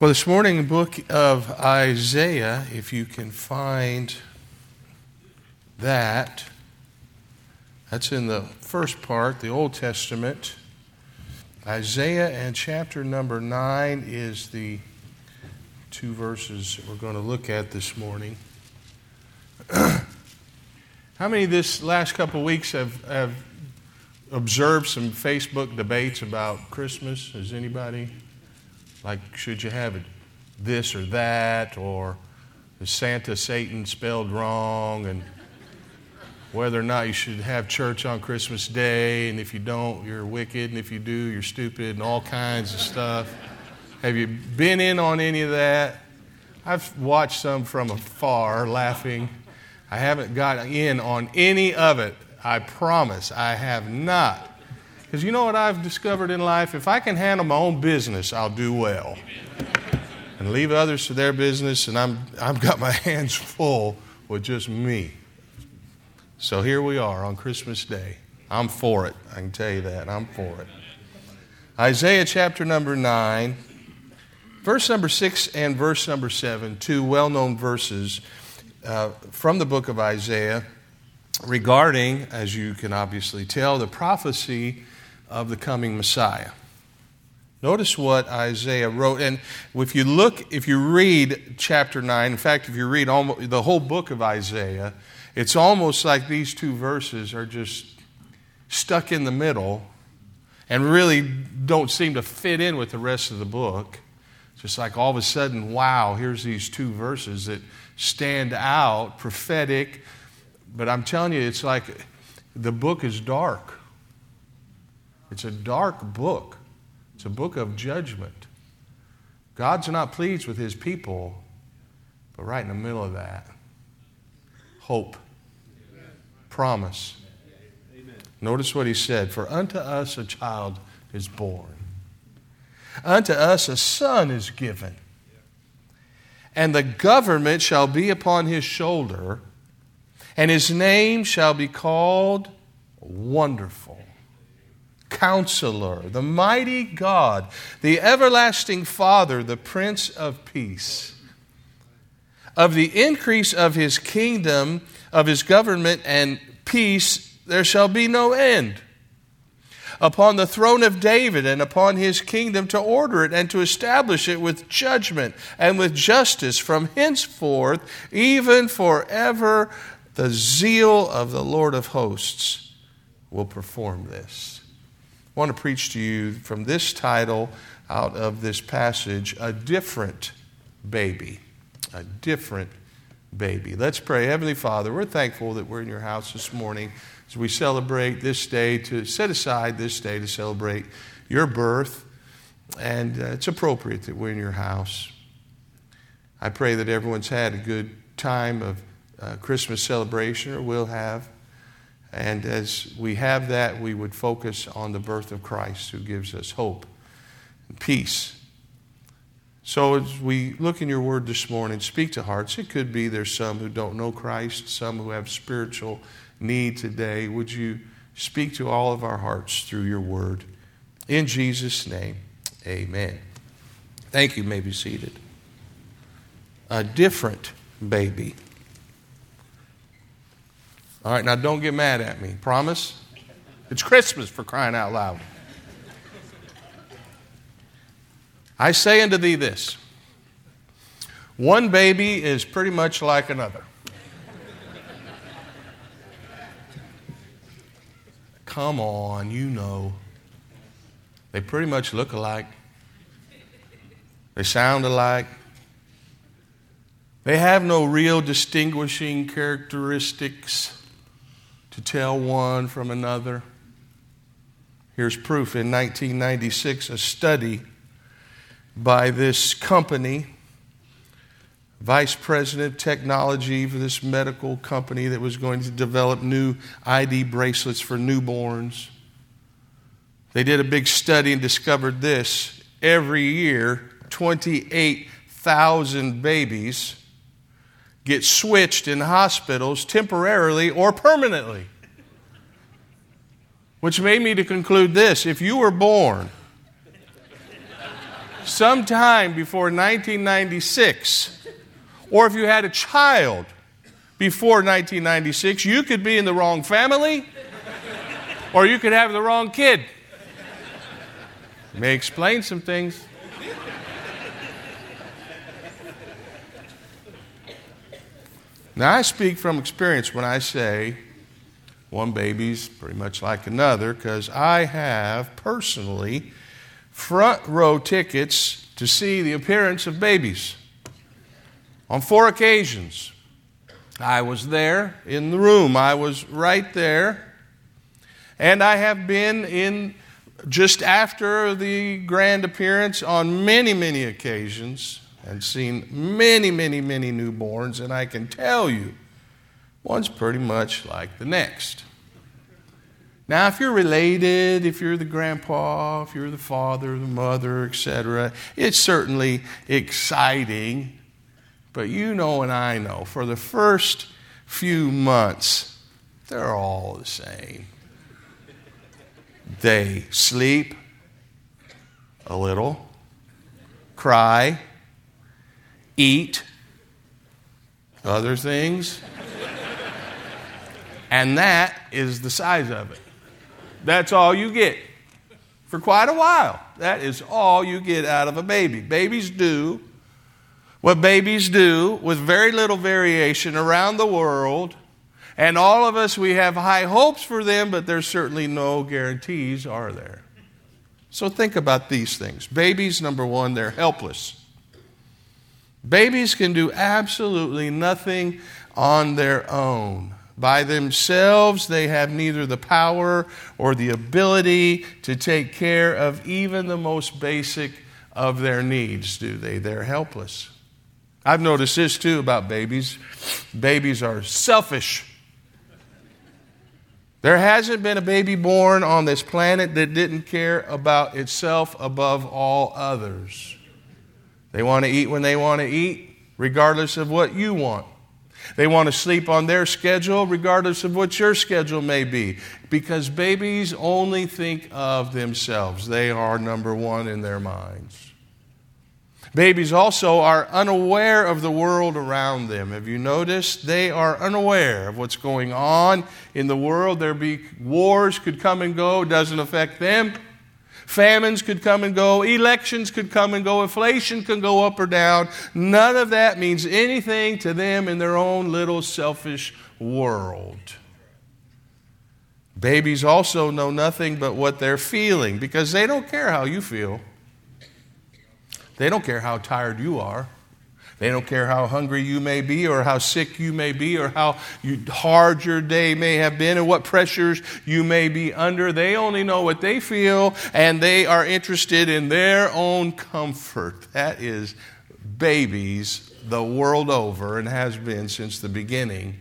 Well, this morning, book of Isaiah, if you can find that, that's in the first part, the Old Testament. Isaiah and chapter number 9 is the two verses we're going to look at this morning. How many this last couple of weeks have, have observed some Facebook debates about Christmas? Has anybody? Like, should you have it this or that, or is Santa Satan spelled wrong, and whether or not you should have church on Christmas Day, and if you don't, you're wicked, and if you do, you're stupid, and all kinds of stuff. Have you been in on any of that? I've watched some from afar laughing. I haven't got in on any of it. I promise I have not. Because you know what I've discovered in life? If I can handle my own business, I'll do well. And leave others to their business, and I'm, I've got my hands full with just me. So here we are on Christmas Day. I'm for it. I can tell you that. I'm for it. Isaiah chapter number 9, verse number 6 and verse number 7, two well known verses uh, from the book of Isaiah regarding, as you can obviously tell, the prophecy of the coming Messiah. Notice what Isaiah wrote. And if you look, if you read chapter 9, in fact, if you read almost the whole book of Isaiah, it's almost like these two verses are just stuck in the middle and really don't seem to fit in with the rest of the book. Just like all of a sudden, wow, here's these two verses that stand out, prophetic. But I'm telling you, it's like the book is dark. It's a dark book, it's a book of judgment. God's not pleased with his people, but right in the middle of that, hope, promise. Notice what he said For unto us a child is born, unto us a son is given, and the government shall be upon his shoulder, and his name shall be called Wonderful Counselor, the mighty God, the everlasting Father, the Prince of Peace. Of the increase of his kingdom, of his government and peace, there shall be no end. Upon the throne of David and upon his kingdom to order it and to establish it with judgment and with justice from henceforth, even forever, the zeal of the Lord of hosts will perform this. I want to preach to you from this title out of this passage a different baby. A different baby. Let's pray. Heavenly Father, we're thankful that we're in your house this morning as we celebrate this day, to set aside this day to celebrate your birth. And uh, it's appropriate that we're in your house. I pray that everyone's had a good time of uh, Christmas celebration or will have. And as we have that, we would focus on the birth of Christ who gives us hope and peace. So as we look in your word this morning, speak to hearts. It could be there's some who don't know Christ, some who have spiritual need today. Would you speak to all of our hearts through your word? In Jesus' name, amen. Thank you. you may be seated. A different baby. All right, now don't get mad at me. Promise? It's Christmas for crying out loud. I say unto thee this one baby is pretty much like another. Come on, you know. They pretty much look alike, they sound alike. They have no real distinguishing characteristics to tell one from another. Here's proof in 1996, a study by this company, vice president of technology for this medical company that was going to develop new ID bracelets for newborns. They did a big study and discovered this. Every year, 28,000 babies get switched in hospitals temporarily or permanently. Which made me to conclude this if you were born sometime before 1996, or if you had a child before 1996, you could be in the wrong family or you could have the wrong kid. May explain some things. Now, I speak from experience when I say one baby's pretty much like another because I have personally front row tickets to see the appearance of babies. On four occasions, I was there in the room, I was right there. And I have been in just after the grand appearance on many, many occasions and seen many, many, many newborns, and I can tell you, one's pretty much like the next. Now, if you're related, if you're the grandpa, if you're the father, the mother, etc., it's certainly exciting. But you know and I know, for the first few months, they're all the same. They sleep a little, cry, eat other things. and that is the size of it. That's all you get for quite a while. That is all you get out of a baby. Babies do what babies do with very little variation around the world. And all of us, we have high hopes for them, but there's certainly no guarantees, are there? So think about these things. Babies, number one, they're helpless. Babies can do absolutely nothing on their own. By themselves, they have neither the power or the ability to take care of even the most basic of their needs, do they? They're helpless. I've noticed this too about babies. Babies are selfish. There hasn't been a baby born on this planet that didn't care about itself above all others. They want to eat when they want to eat, regardless of what you want. They want to sleep on their schedule, regardless of what your schedule may be. Because babies only think of themselves, they are number one in their minds. Babies also are unaware of the world around them. Have you noticed? They are unaware of what's going on in the world. There be wars could come and go, doesn't affect them. Famines could come and go, elections could come and go, inflation can go up or down. None of that means anything to them in their own little selfish world. Babies also know nothing but what they're feeling because they don't care how you feel. They don't care how tired you are. They don't care how hungry you may be, or how sick you may be, or how you, hard your day may have been, or what pressures you may be under. They only know what they feel, and they are interested in their own comfort. That is babies the world over and has been since the beginning.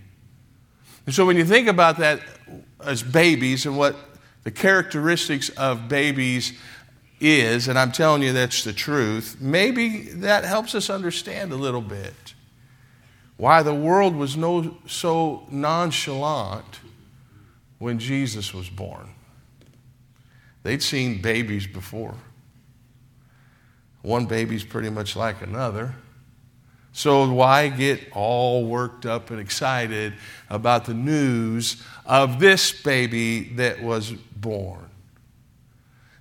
And so when you think about that as babies and what the characteristics of babies is, and I'm telling you that's the truth, maybe that helps us understand a little bit why the world was no, so nonchalant when Jesus was born. They'd seen babies before. One baby's pretty much like another. So, why get all worked up and excited about the news of this baby that was born?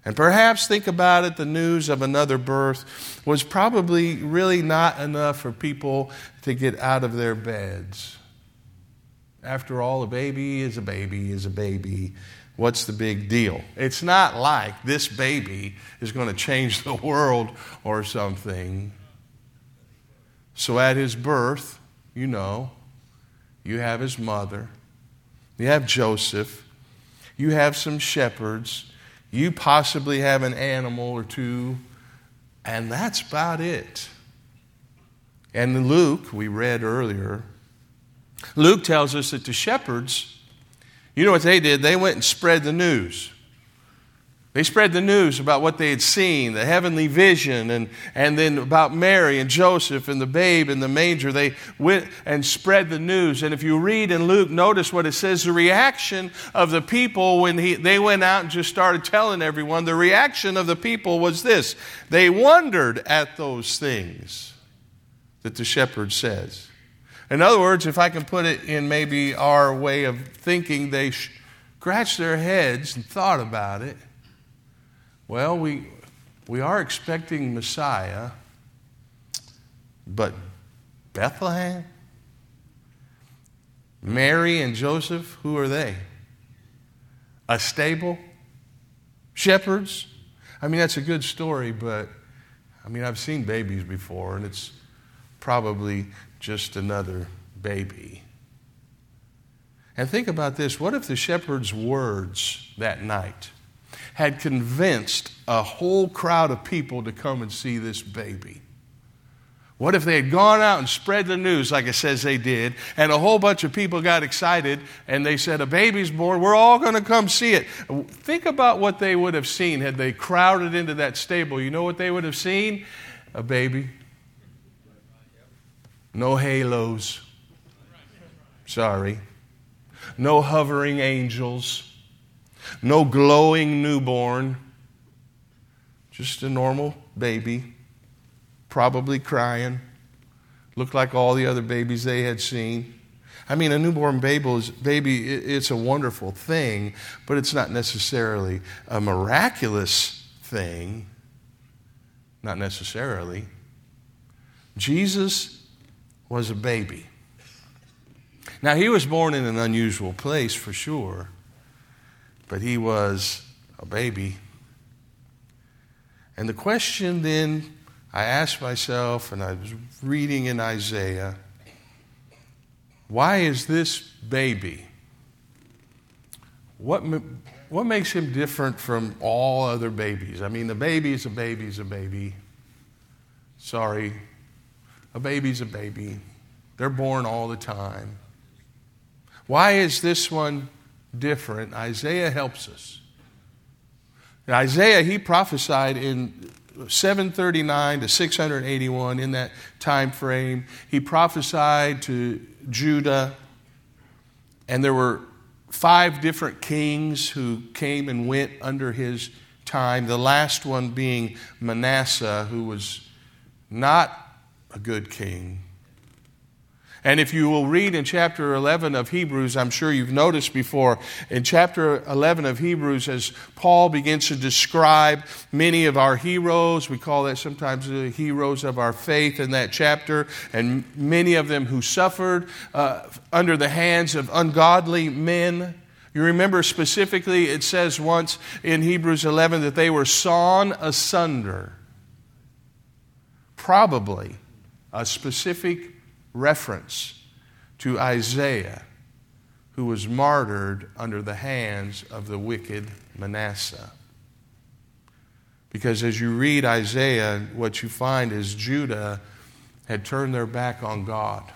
And perhaps think about it the news of another birth was probably really not enough for people to get out of their beds. After all, a baby is a baby is a baby. What's the big deal? It's not like this baby is going to change the world or something. So at his birth, you know, you have his mother, you have Joseph, you have some shepherds you possibly have an animal or two, and that's about it. And Luke, we read earlier, Luke tells us that the shepherds, you know what they did? They went and spread the news. They spread the news about what they had seen, the heavenly vision, and, and then about Mary and Joseph and the babe in the manger. They went and spread the news. And if you read in Luke, notice what it says the reaction of the people when he, they went out and just started telling everyone, the reaction of the people was this they wondered at those things that the shepherd says. In other words, if I can put it in maybe our way of thinking, they scratched their heads and thought about it well, we, we are expecting Messiah, but Bethlehem? Mary and Joseph, who are they? A stable? Shepherds? I mean, that's a good story, but I mean, I've seen babies before, and it's probably just another baby. And think about this what if the shepherd's words that night had convinced a whole crowd of people to come and see this baby. What if they had gone out and spread the news like it says they did, and a whole bunch of people got excited and they said, A baby's born, we're all going to come see it? Think about what they would have seen had they crowded into that stable. You know what they would have seen? A baby. No halos. Sorry. No hovering angels no glowing newborn, just a normal baby, probably crying, looked like all the other babies they had seen. I mean, a newborn baby, it's a wonderful thing, but it's not necessarily a miraculous thing. Not necessarily. Jesus was a baby. Now, he was born in an unusual place for sure but he was a baby. And the question then I asked myself, and I was reading in Isaiah, why is this baby? What, what makes him different from all other babies? I mean, the baby is a baby is a baby. Sorry. A baby's a baby. They're born all the time. Why is this one different. Isaiah helps us. Isaiah, he prophesied in 739 to 681 in that time frame. He prophesied to Judah, and there were five different kings who came and went under his time. The last one being Manasseh, who was not a good king. And if you will read in chapter 11 of Hebrews, I'm sure you've noticed before, in chapter 11 of Hebrews, as Paul begins to describe many of our heroes, we call that sometimes the heroes of our faith in that chapter, and many of them who suffered uh, under the hands of ungodly men. You remember specifically, it says once in Hebrews 11 that they were sawn asunder. Probably a specific reference to Isaiah, who was martyred under the hands of the wicked Manasseh. Because as you read Isaiah, what you find is Judah had turned their back on God.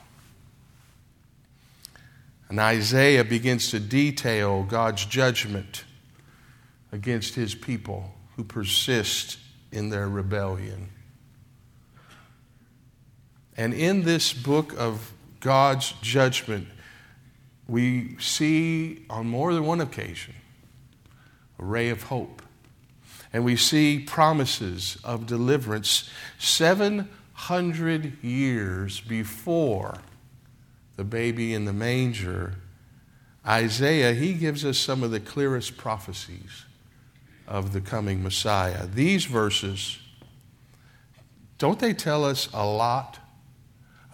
And Isaiah begins to detail God's judgment against his people who persist in their rebellion. And in this book of God's judgment, we see on more than one occasion a ray of hope. And we see promises of deliverance 700 years before the baby in the manger. Isaiah, he gives us some of the clearest prophecies of the coming Messiah. These verses, don't they tell us a lot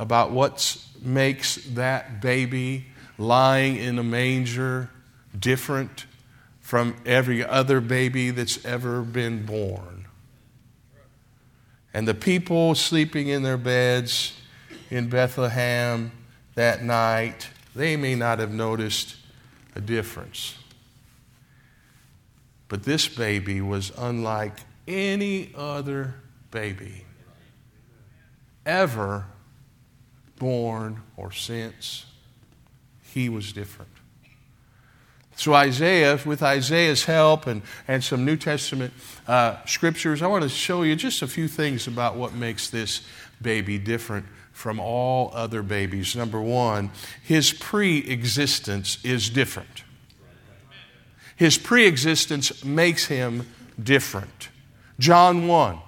about what makes that baby lying in a manger different from every other baby that's ever been born. And the people sleeping in their beds in Bethlehem that night, they may not have noticed a difference. But this baby was unlike any other baby ever born or since, he was different. So, Isaiah, with Isaiah's help and, and some New Testament uh, scriptures, I want to show you just a few things about what makes this baby different from all other babies. Number one, his pre existence is different. His pre existence makes him different. John 1.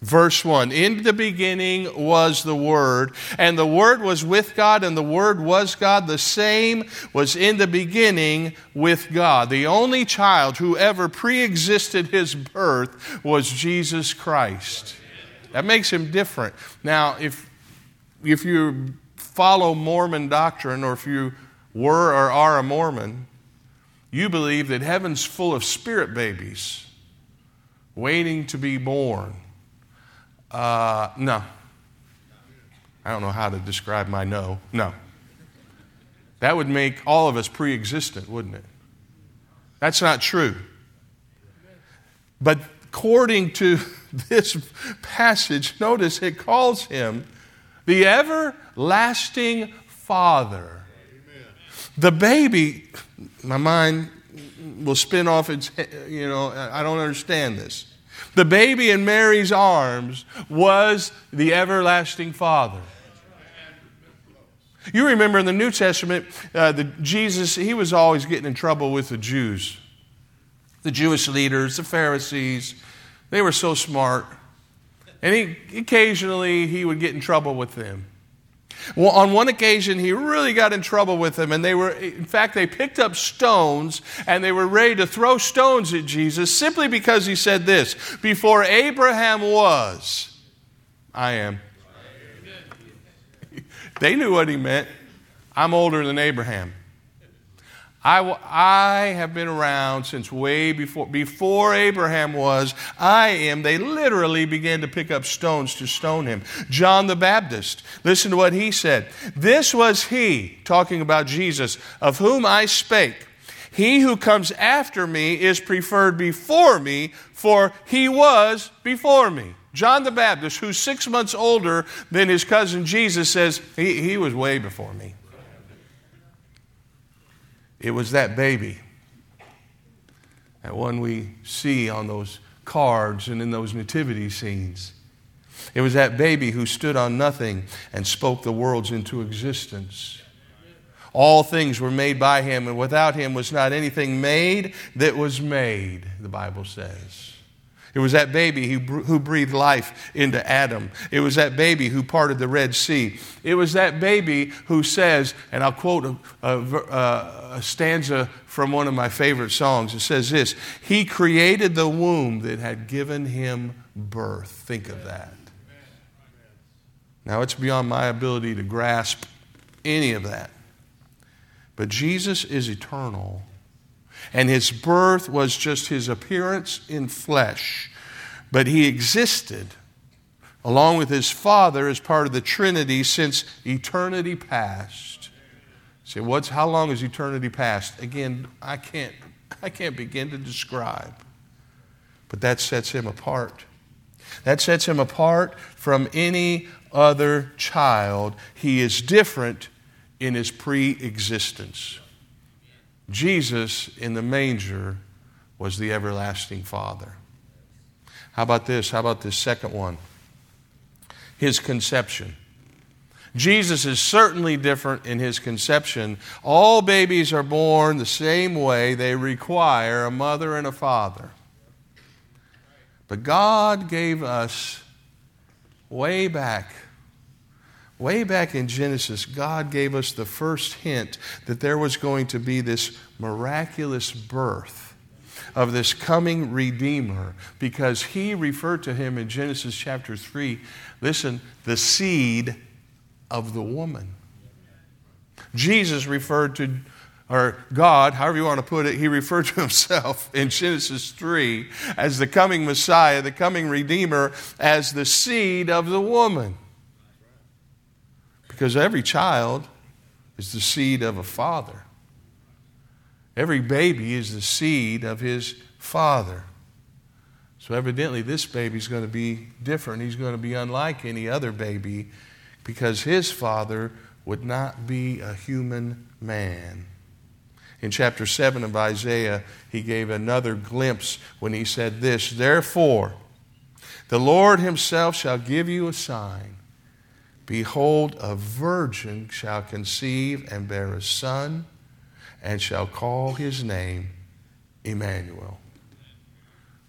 Verse 1 In the beginning was the Word, and the Word was with God, and the Word was God. The same was in the beginning with God. The only child who ever pre existed his birth was Jesus Christ. That makes him different. Now, if, if you follow Mormon doctrine, or if you were or are a Mormon, you believe that heaven's full of spirit babies waiting to be born. Uh, no. I don't know how to describe my no. No. That would make all of us pre existent, wouldn't it? That's not true. But according to this passage, notice it calls him the everlasting Father. The baby, my mind will spin off its, you know, I don't understand this. The baby in Mary's arms was the everlasting Father. You remember in the New Testament, uh, the Jesus, he was always getting in trouble with the Jews, the Jewish leaders, the Pharisees. They were so smart. And he, occasionally he would get in trouble with them. Well, on one occasion, he really got in trouble with them, and they were, in fact, they picked up stones and they were ready to throw stones at Jesus simply because he said this Before Abraham was, I am. they knew what he meant. I'm older than Abraham. I, I have been around since way before, before Abraham was. I am. They literally began to pick up stones to stone him. John the Baptist, listen to what he said. This was he, talking about Jesus, of whom I spake. He who comes after me is preferred before me, for he was before me. John the Baptist, who's six months older than his cousin Jesus, says, He, he was way before me. It was that baby, that one we see on those cards and in those nativity scenes. It was that baby who stood on nothing and spoke the worlds into existence. All things were made by him, and without him was not anything made that was made, the Bible says. It was that baby who, who breathed life into Adam. It was that baby who parted the Red Sea. It was that baby who says, and I'll quote a, a, uh, a stanza from one of my favorite songs. It says this He created the womb that had given him birth. Think of that. Now, it's beyond my ability to grasp any of that. But Jesus is eternal and his birth was just his appearance in flesh. But he existed along with his Father as part of the Trinity since eternity past. Say, what's how long is eternity past? Again, I can't I can't begin to describe. But that sets him apart. That sets him apart from any other child. He is different in his pre existence. Jesus in the manger was the everlasting Father. How about this? How about this second one? His conception. Jesus is certainly different in his conception. All babies are born the same way, they require a mother and a father. But God gave us way back Way back in Genesis, God gave us the first hint that there was going to be this miraculous birth of this coming Redeemer because he referred to him in Genesis chapter 3. Listen, the seed of the woman. Jesus referred to, or God, however you want to put it, he referred to himself in Genesis 3 as the coming Messiah, the coming Redeemer, as the seed of the woman. Because every child is the seed of a father. Every baby is the seed of his father. So, evidently, this baby is going to be different. He's going to be unlike any other baby because his father would not be a human man. In chapter 7 of Isaiah, he gave another glimpse when he said this Therefore, the Lord himself shall give you a sign. Behold, a virgin shall conceive and bear a son, and shall call his name Emmanuel.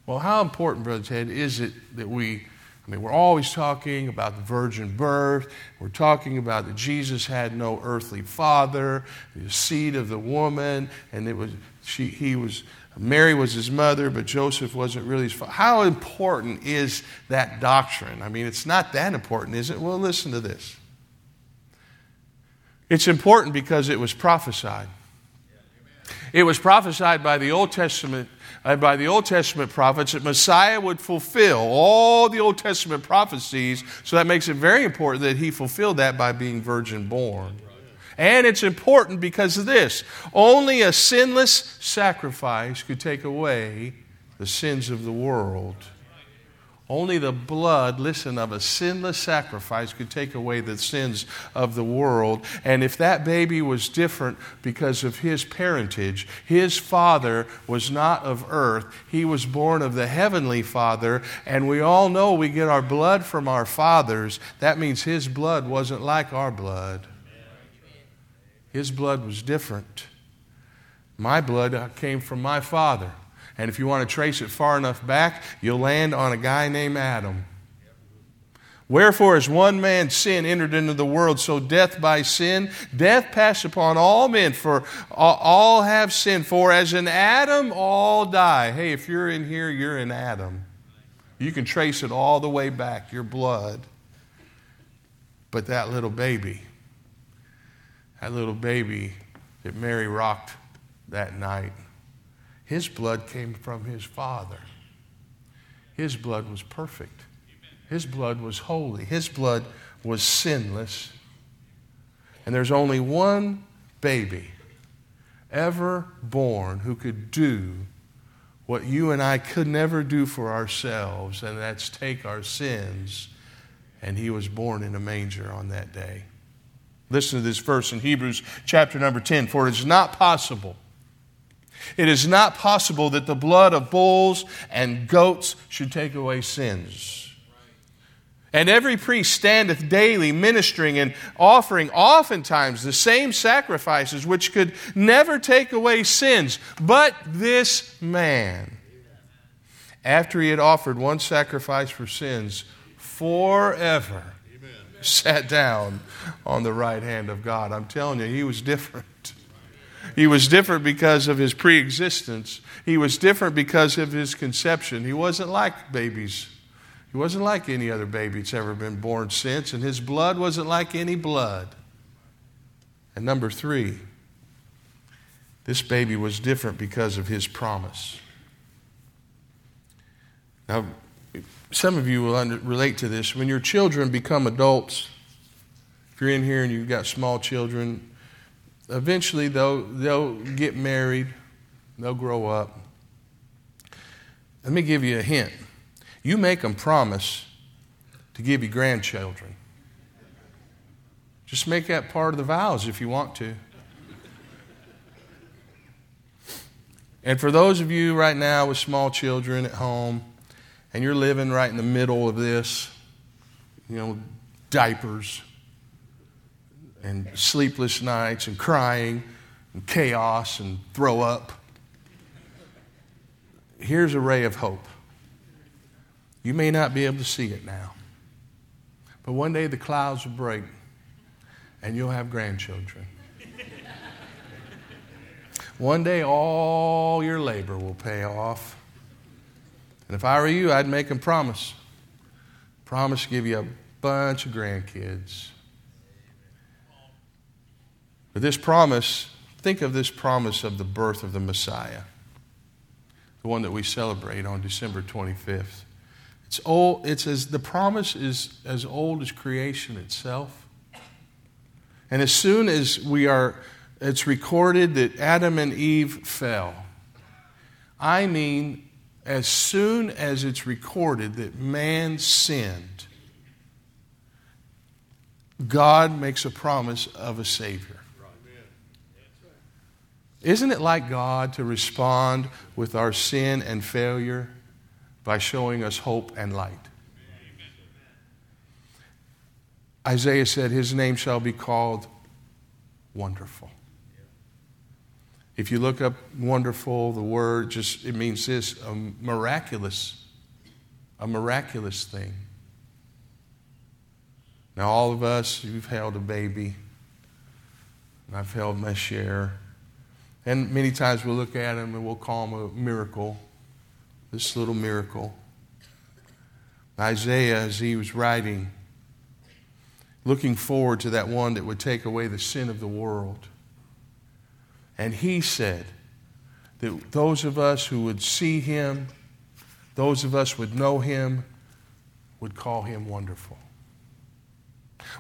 Well, how important, Brother Ted, is it that we I mean, we're always talking about the virgin birth. We're talking about that Jesus had no earthly father, the seed of the woman, and it was she, he was Mary was his mother, but Joseph wasn't really his father. How important is that doctrine? I mean, it's not that important, is it? Well, listen to this. It's important because it was prophesied. It was prophesied by the Old Testament uh, by the Old Testament prophets that Messiah would fulfill all the Old Testament prophecies. So that makes it very important that he fulfilled that by being virgin born. And it's important because of this only a sinless sacrifice could take away the sins of the world. Only the blood, listen, of a sinless sacrifice could take away the sins of the world. And if that baby was different because of his parentage, his father was not of earth, he was born of the heavenly father. And we all know we get our blood from our fathers. That means his blood wasn't like our blood, his blood was different. My blood came from my father. And if you want to trace it far enough back, you'll land on a guy named Adam. Wherefore, as one man's sin entered into the world, so death by sin, death passed upon all men, for all have sinned. For as in Adam, all die. Hey, if you're in here, you're in Adam. You can trace it all the way back, your blood. But that little baby, that little baby that Mary rocked that night, his blood came from his Father. His blood was perfect. His blood was holy. His blood was sinless. And there's only one baby ever born who could do what you and I could never do for ourselves, and that's take our sins. And he was born in a manger on that day. Listen to this verse in Hebrews chapter number 10 For it is not possible it is not possible that the blood of bulls and goats should take away sins. And every priest standeth daily ministering and offering oftentimes the same sacrifices which could never take away sins. But this man, after he had offered one sacrifice for sins forever, sat down on the right hand of God. I'm telling you, he was different. He was different because of his pre existence. He was different because of his conception. He wasn't like babies. He wasn't like any other baby that's ever been born since, and his blood wasn't like any blood. And number three, this baby was different because of his promise. Now, some of you will under, relate to this. When your children become adults, if you're in here and you've got small children, eventually they'll, they'll get married, they'll grow up. Let me give you a hint. You make them promise to give you grandchildren. Just make that part of the vows if you want to. And for those of you right now with small children at home, and you're living right in the middle of this, you know, diapers, and sleepless nights and crying and chaos and throw up. Here's a ray of hope. You may not be able to see it now, but one day the clouds will break and you'll have grandchildren. One day all your labor will pay off. And if I were you, I'd make them promise. Promise to give you a bunch of grandkids. But this promise, think of this promise of the birth of the Messiah, the one that we celebrate on December 25th. It's old, it's as the promise is as old as creation itself. And as soon as we are, it's recorded that Adam and Eve fell. I mean, as soon as it's recorded that man sinned, God makes a promise of a Savior. Isn't it like God to respond with our sin and failure by showing us hope and light? Isaiah said, His name shall be called Wonderful. If you look up wonderful, the word just, it means this a miraculous, a miraculous thing. Now, all of us, you've held a baby, and I've held my share. And many times we'll look at him and we'll call him a miracle, this little miracle. Isaiah, as he was writing, looking forward to that one that would take away the sin of the world. And he said that those of us who would see him, those of us would know him, would call him wonderful.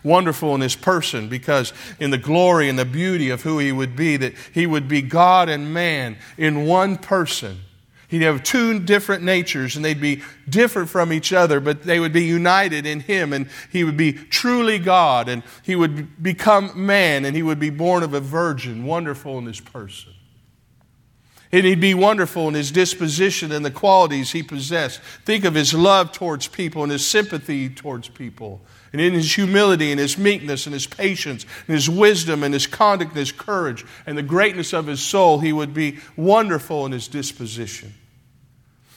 Wonderful in his person because in the glory and the beauty of who he would be, that he would be God and man in one person He'd have two different natures and they'd be different from each other, but they would be united in Him and He would be truly God and He would become man and He would be born of a virgin, wonderful in His person. And He'd be wonderful in His disposition and the qualities He possessed. Think of His love towards people and His sympathy towards people. And in his humility and his meekness and his patience and his wisdom and his conduct and his courage and the greatness of his soul, he would be wonderful in his disposition.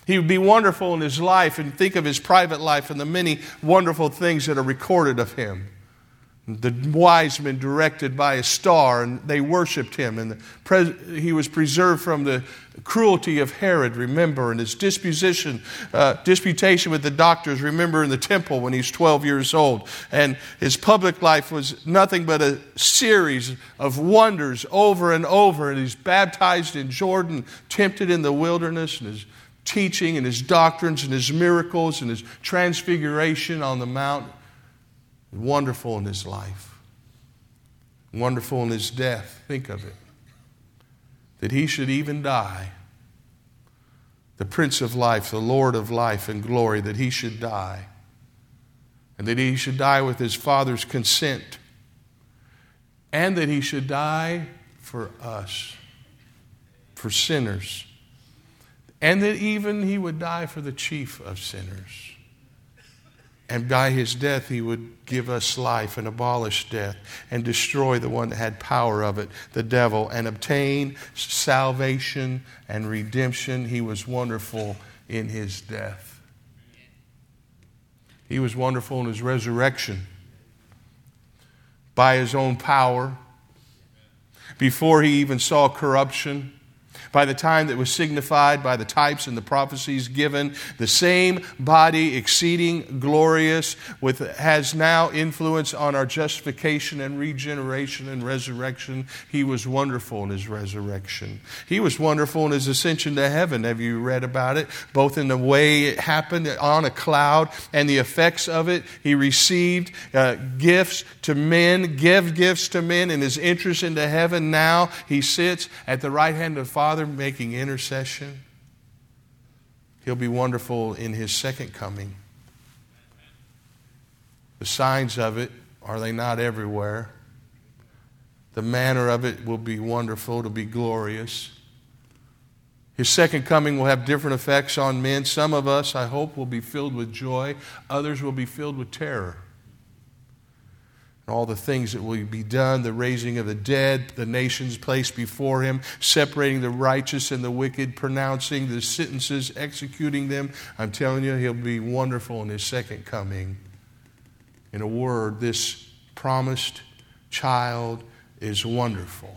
He would be wonderful in his life and think of his private life and the many wonderful things that are recorded of him. The wise men directed by a star, and they worshiped him. And pres- he was preserved from the cruelty of Herod, remember, and his disposition, uh, disputation with the doctors, remember, in the temple when he's 12 years old. And his public life was nothing but a series of wonders over and over. And he's baptized in Jordan, tempted in the wilderness, and his teaching and his doctrines and his miracles and his transfiguration on the mount. Wonderful in his life. Wonderful in his death. Think of it. That he should even die. The Prince of Life, the Lord of life and glory, that he should die. And that he should die with his Father's consent. And that he should die for us, for sinners and that even he would die for the chief of sinners. And by his death, he would give us life and abolish death and destroy the one that had power of it, the devil, and obtain salvation and redemption. He was wonderful in his death. He was wonderful in his resurrection by his own power. Before he even saw corruption, by the time that was signified by the types and the prophecies given, the same body, exceeding glorious, with, has now influence on our justification and regeneration and resurrection. He was wonderful in his resurrection. He was wonderful in his ascension to heaven. Have you read about it? Both in the way it happened on a cloud and the effects of it. He received uh, gifts to men, give gifts to men, and his interest into heaven. Now he sits at the right hand of the Father Father making intercession. He'll be wonderful in his second coming. The signs of it, are they not everywhere? The manner of it will be wonderful, to be glorious. His second coming will have different effects on men. Some of us, I hope, will be filled with joy, others will be filled with terror all the things that will be done, the raising of the dead, the nations placed before him, separating the righteous and the wicked, pronouncing the sentences, executing them. I'm telling you, he'll be wonderful in his second coming. In a word, this promised child is wonderful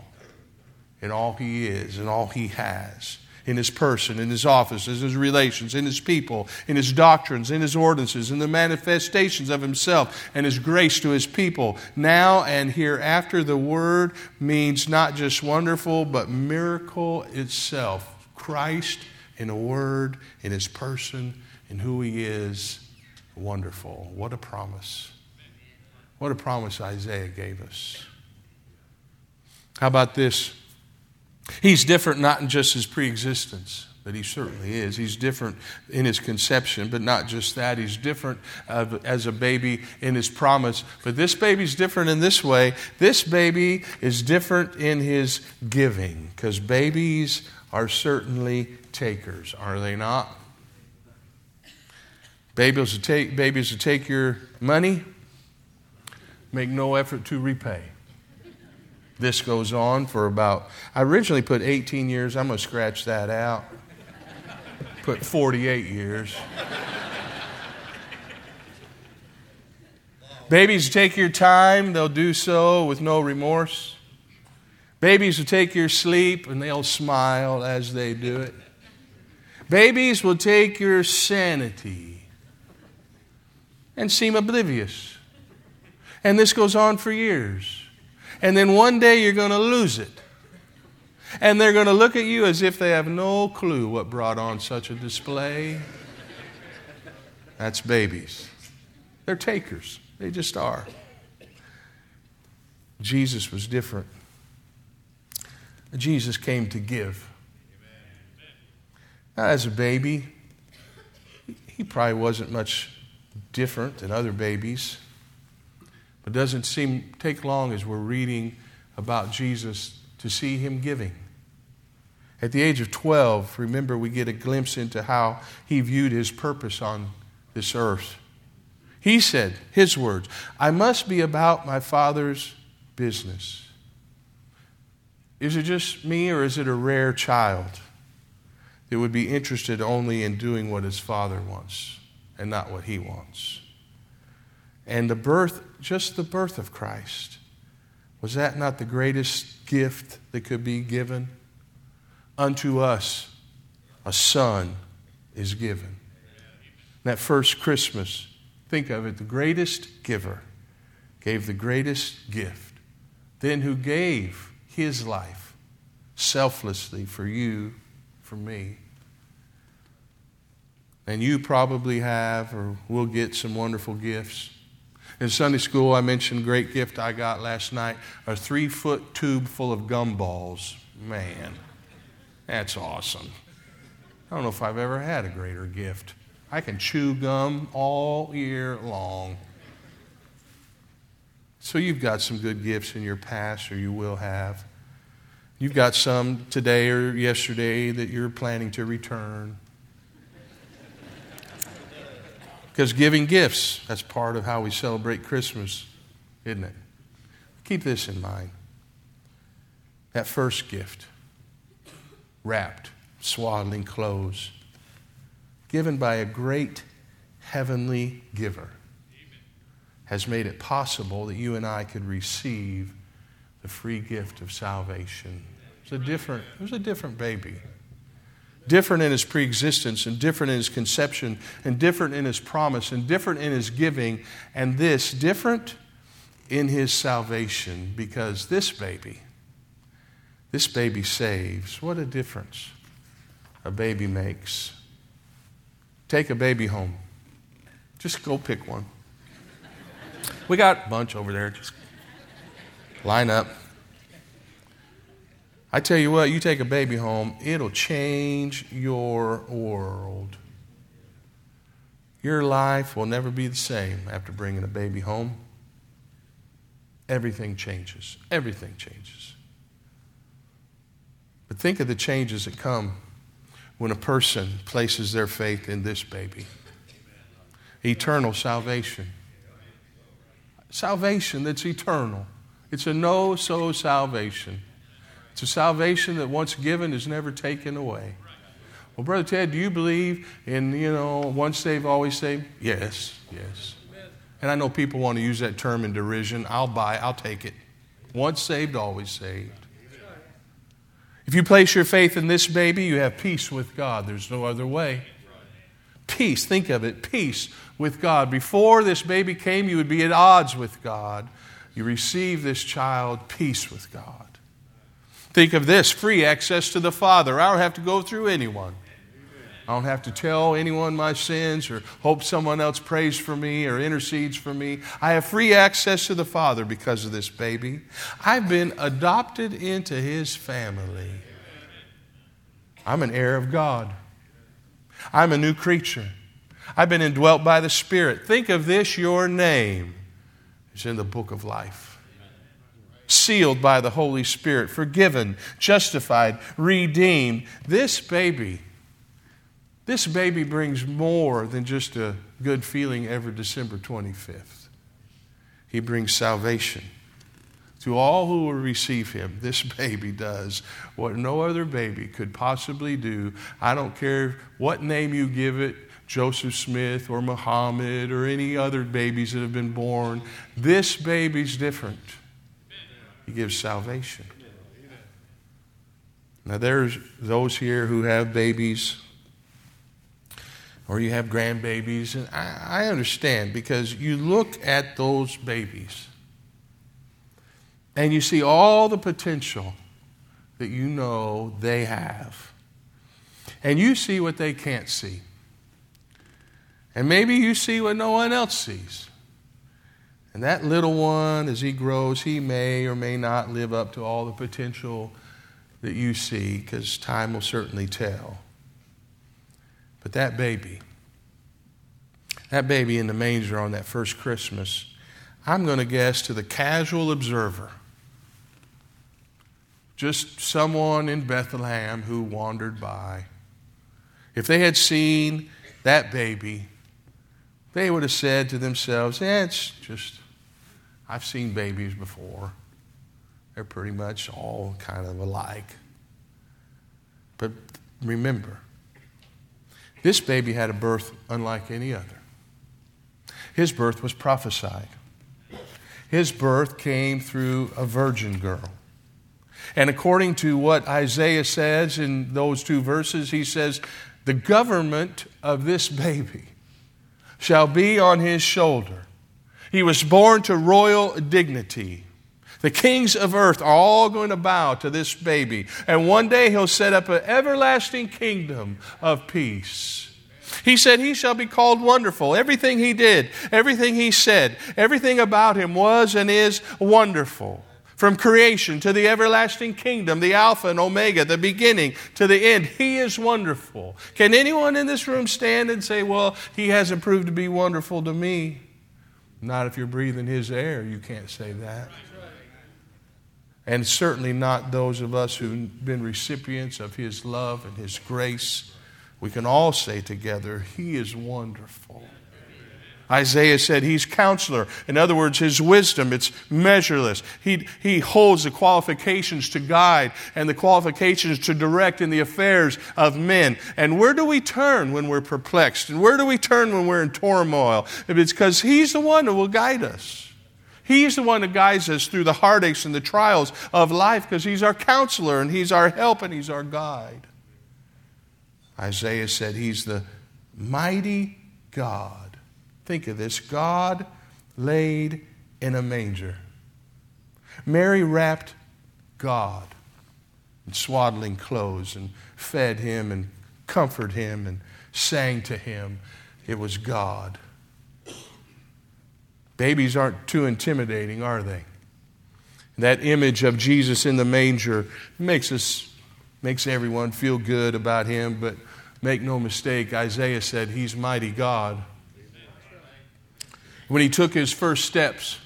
in all he is and all he has in his person, in his offices, in his relations, in his people, in his doctrines, in his ordinances, in the manifestations of himself and his grace to his people. Now and hereafter, the word means not just wonderful, but miracle itself. Christ in a word, in his person, in who he is. Wonderful. What a promise. What a promise Isaiah gave us. How about this? He's different not in just his preexistence, but he certainly is. He's different in his conception, but not just that. He's different uh, as a baby in his promise. But this baby's different in this way. This baby is different in his giving, because babies are certainly takers, are they not? Babies will take, babies will take your money, make no effort to repay. This goes on for about, I originally put 18 years. I'm going to scratch that out put 48 years. Babies take your time, they'll do so with no remorse. Babies will take your sleep and they'll smile as they do it. Babies will take your sanity and seem oblivious. And this goes on for years. And then one day you're going to lose it. And they're going to look at you as if they have no clue what brought on such a display. That's babies. They're takers, they just are. Jesus was different. Jesus came to give. Now, as a baby, he probably wasn't much different than other babies. It doesn't seem take long as we're reading about Jesus to see him giving. At the age of 12, remember, we get a glimpse into how he viewed his purpose on this earth. He said, his words, I must be about my Father's business. Is it just me, or is it a rare child that would be interested only in doing what his Father wants and not what he wants? And the birth, just the birth of Christ, was that not the greatest gift that could be given? Unto us a son is given. That first Christmas, think of it the greatest giver gave the greatest gift. Then who gave his life selflessly for you, for me. And you probably have or will get some wonderful gifts. In Sunday school, I mentioned great gift I got last night a three foot tube full of gumballs. Man. That's awesome. I don't know if I've ever had a greater gift. I can chew gum all year long. So you've got some good gifts in your past, or you will have. You've got some today or yesterday that you're planning to return. Because giving gifts, that's part of how we celebrate Christmas, isn't it? Keep this in mind. That first gift wrapped, swaddling clothes, given by a great heavenly giver, has made it possible that you and I could receive the free gift of salvation. It was a different, it was a different baby. Different in his preexistence, and different in his conception, and different in his promise, and different in his giving, and this different in his salvation, because this baby this baby saves. What a difference a baby makes. Take a baby home. Just go pick one. We got a bunch over there. Just line up. I tell you what, you take a baby home, it'll change your world. Your life will never be the same after bringing a baby home. Everything changes. Everything changes. But think of the changes that come when a person places their faith in this baby eternal salvation. Salvation that's eternal. It's a know so salvation. It's a salvation that once given is never taken away. Well, Brother Ted, do you believe in, you know, once saved, always saved? Yes, yes. And I know people want to use that term in derision. I'll buy, I'll take it. Once saved, always saved. If you place your faith in this baby, you have peace with God. There's no other way. Peace, think of it peace with God. Before this baby came, you would be at odds with God. You receive this child, peace with God. Think of this free access to the Father. I don't have to go through anyone. I don't have to tell anyone my sins or hope someone else prays for me or intercedes for me. I have free access to the Father because of this baby. I've been adopted into His family. I'm an heir of God. I'm a new creature. I've been indwelt by the Spirit. Think of this your name is in the book of life. Sealed by the Holy Spirit, forgiven, justified, redeemed. This baby, this baby brings more than just a good feeling every December 25th. He brings salvation. To all who will receive him, this baby does what no other baby could possibly do. I don't care what name you give it Joseph Smith or Muhammad or any other babies that have been born. This baby's different. He gives salvation. Now, there's those here who have babies or you have grandbabies, and I, I understand because you look at those babies and you see all the potential that you know they have. And you see what they can't see. And maybe you see what no one else sees. And that little one, as he grows, he may or may not live up to all the potential that you see, because time will certainly tell. But that baby, that baby in the manger on that first Christmas, I'm going to guess to the casual observer, just someone in Bethlehem who wandered by. If they had seen that baby, they would have said to themselves, yeah, it's just, I've seen babies before. They're pretty much all kind of alike. But remember, this baby had a birth unlike any other. His birth was prophesied. His birth came through a virgin girl. And according to what Isaiah says in those two verses, he says, the government of this baby shall be on his shoulder. He was born to royal dignity. The kings of earth are all going to bow to this baby. And one day he'll set up an everlasting kingdom of peace. He said, He shall be called wonderful. Everything he did, everything he said, everything about him was and is wonderful. From creation to the everlasting kingdom, the Alpha and Omega, the beginning to the end. He is wonderful. Can anyone in this room stand and say, Well, He hasn't proved to be wonderful to me? Not if you're breathing His air, you can't say that. And certainly not those of us who've been recipients of His love and His grace. We can all say together, He is wonderful. Isaiah said he's counselor. In other words, his wisdom, it's measureless. He, he holds the qualifications to guide and the qualifications to direct in the affairs of men. And where do we turn when we're perplexed? And where do we turn when we're in turmoil? It's because he's the one who will guide us. He's the one that guides us through the heartaches and the trials of life because he's our counselor and he's our help and he's our guide. Isaiah said he's the mighty God Think of this God laid in a manger. Mary wrapped God in swaddling clothes and fed him and comforted him and sang to him. It was God. Babies aren't too intimidating, are they? That image of Jesus in the manger makes us makes everyone feel good about him, but make no mistake, Isaiah said he's mighty God. When he took his first steps,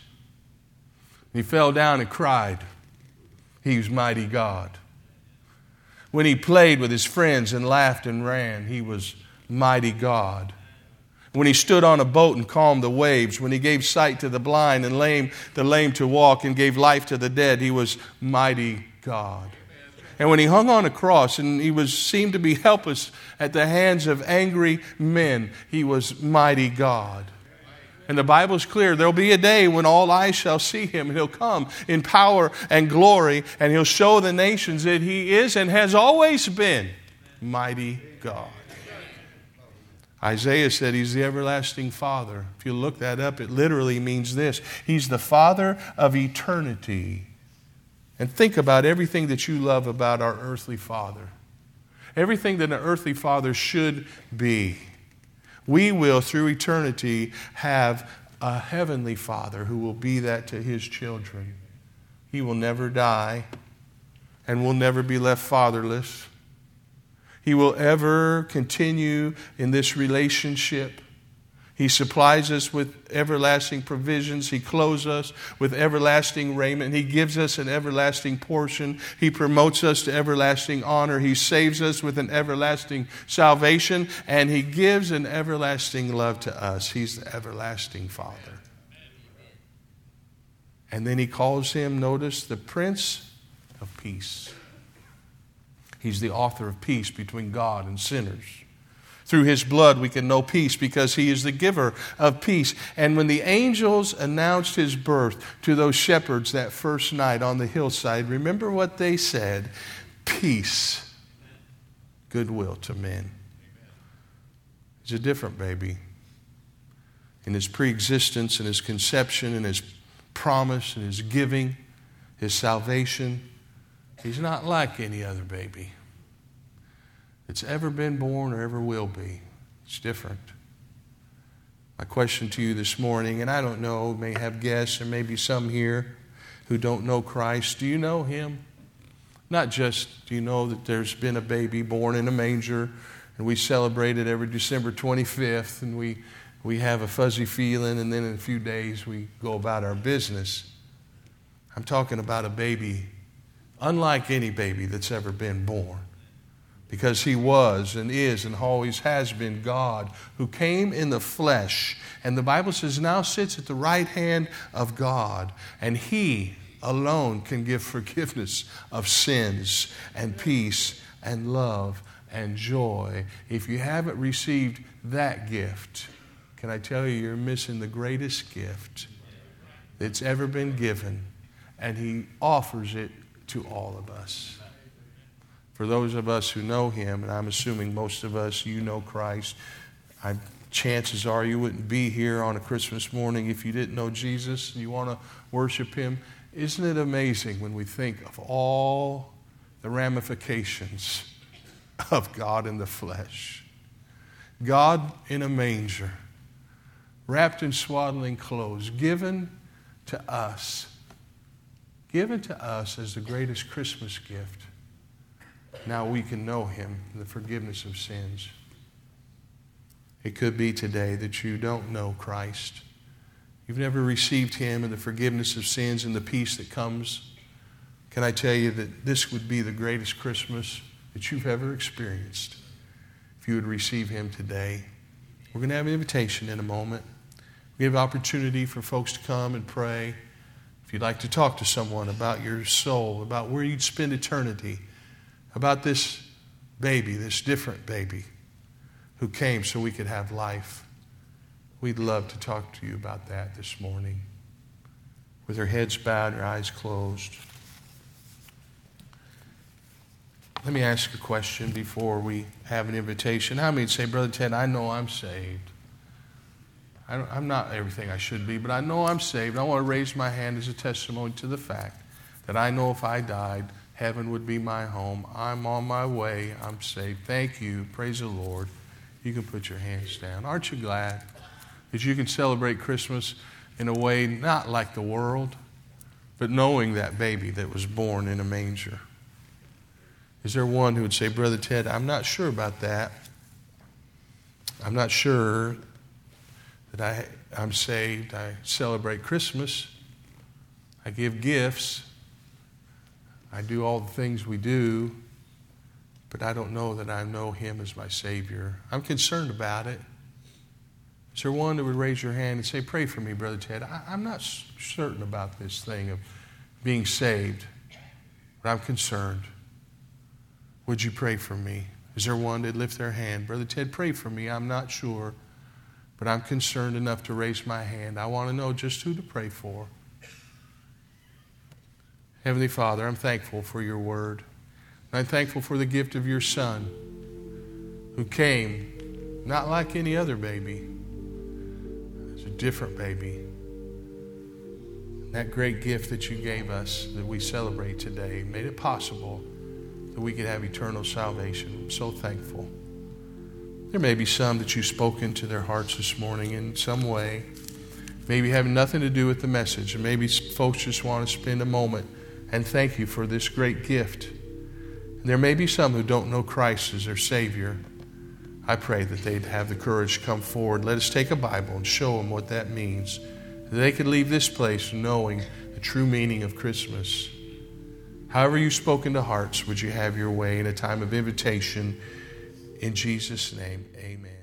he fell down and cried. He was mighty God. When he played with his friends and laughed and ran, he was mighty God. When he stood on a boat and calmed the waves, when he gave sight to the blind and lame the lame to walk and gave life to the dead, he was mighty God. And when he hung on a cross and he was seemed to be helpless at the hands of angry men, he was mighty God. And the Bible is clear there'll be a day when all eyes shall see him, and he'll come in power and glory, and he'll show the nations that he is and has always been mighty God. Isaiah said he's the everlasting Father. If you look that up, it literally means this He's the Father of eternity. And think about everything that you love about our earthly Father. Everything that an earthly father should be we will, through eternity, have a heavenly Father who will be that to his children. He will never die and will never be left fatherless. He will ever continue in this relationship. He supplies us with everlasting provisions. He clothes us with everlasting raiment. He gives us an everlasting portion. He promotes us to everlasting honor. He saves us with an everlasting salvation. And He gives an everlasting love to us. He's the everlasting Father. And then He calls Him, notice, the Prince of Peace. He's the author of peace between God and sinners. Through his blood, we can know peace because he is the giver of peace. And when the angels announced his birth to those shepherds that first night on the hillside, remember what they said peace, goodwill to men. He's a different baby. In his preexistence in his conception in his promise in his giving, his salvation, he's not like any other baby that's ever been born or ever will be. It's different. My question to you this morning, and I don't know, may have guests, and maybe some here who don't know Christ. Do you know Him? Not just do you know that there's been a baby born in a manger, and we celebrate it every December 25th, and we, we have a fuzzy feeling, and then in a few days we go about our business. I'm talking about a baby unlike any baby that's ever been born because he was and is and always has been God who came in the flesh. And the Bible says now sits at the right hand of God. And he alone can give forgiveness of sins and peace and love and joy. If you haven't received that gift, can I tell you, you're missing the greatest gift that's ever been given. And he offers it to all of us. For those of us who know him, and I'm assuming most of us, you know Christ, I, chances are you wouldn't be here on a Christmas morning if you didn't know Jesus and you want to worship him. Isn't it amazing when we think of all the ramifications of God in the flesh? God in a manger, wrapped in swaddling clothes, given to us, given to us as the greatest Christmas gift now we can know Him, the forgiveness of sins. It could be today that you don't know Christ. You've never received Him and the forgiveness of sins and the peace that comes. Can I tell you that this would be the greatest Christmas that you've ever experienced if you would receive Him today? We're going to have an invitation in a moment. We have opportunity for folks to come and pray. If you'd like to talk to someone about your soul, about where you'd spend eternity, about this baby, this different baby who came so we could have life. We'd love to talk to you about that this morning. With our heads bowed, our eyes closed. Let me ask a question before we have an invitation. How many say, Brother Ted, I know I'm saved? I am not everything I should be, but I know I'm saved. I want to raise my hand as a testimony to the fact that I know if I died, Heaven would be my home. I'm on my way. I'm saved. Thank you. Praise the Lord. You can put your hands down. Aren't you glad that you can celebrate Christmas in a way not like the world, but knowing that baby that was born in a manger? Is there one who would say, Brother Ted, I'm not sure about that. I'm not sure that I, I'm saved. I celebrate Christmas. I give gifts. I do all the things we do, but I don't know that I know Him as my Savior. I'm concerned about it. Is there one that would raise your hand and say, Pray for me, Brother Ted? I, am not certain about this thing of being saved, but I'm concerned. Would you pray for me? Is there one that lift their hand? Brother Ted, pray for me. I'm not sure, but I'm concerned enough to raise my hand. I want to know just who to pray for. Heavenly Father, I'm thankful for your word. I'm thankful for the gift of your son who came not like any other baby, it's a different baby. That great gift that you gave us that we celebrate today made it possible that we could have eternal salvation. I'm so thankful. There may be some that you've spoken to their hearts this morning in some way, maybe having nothing to do with the message, and maybe folks just want to spend a moment and thank you for this great gift there may be some who don't know Christ as their Savior. I pray that they'd have the courage to come forward. Let us take a Bible and show them what that means. That they could leave this place knowing the true meaning of Christmas. However, you spoke into hearts, would you have your way in a time of invitation? In Jesus' name, amen.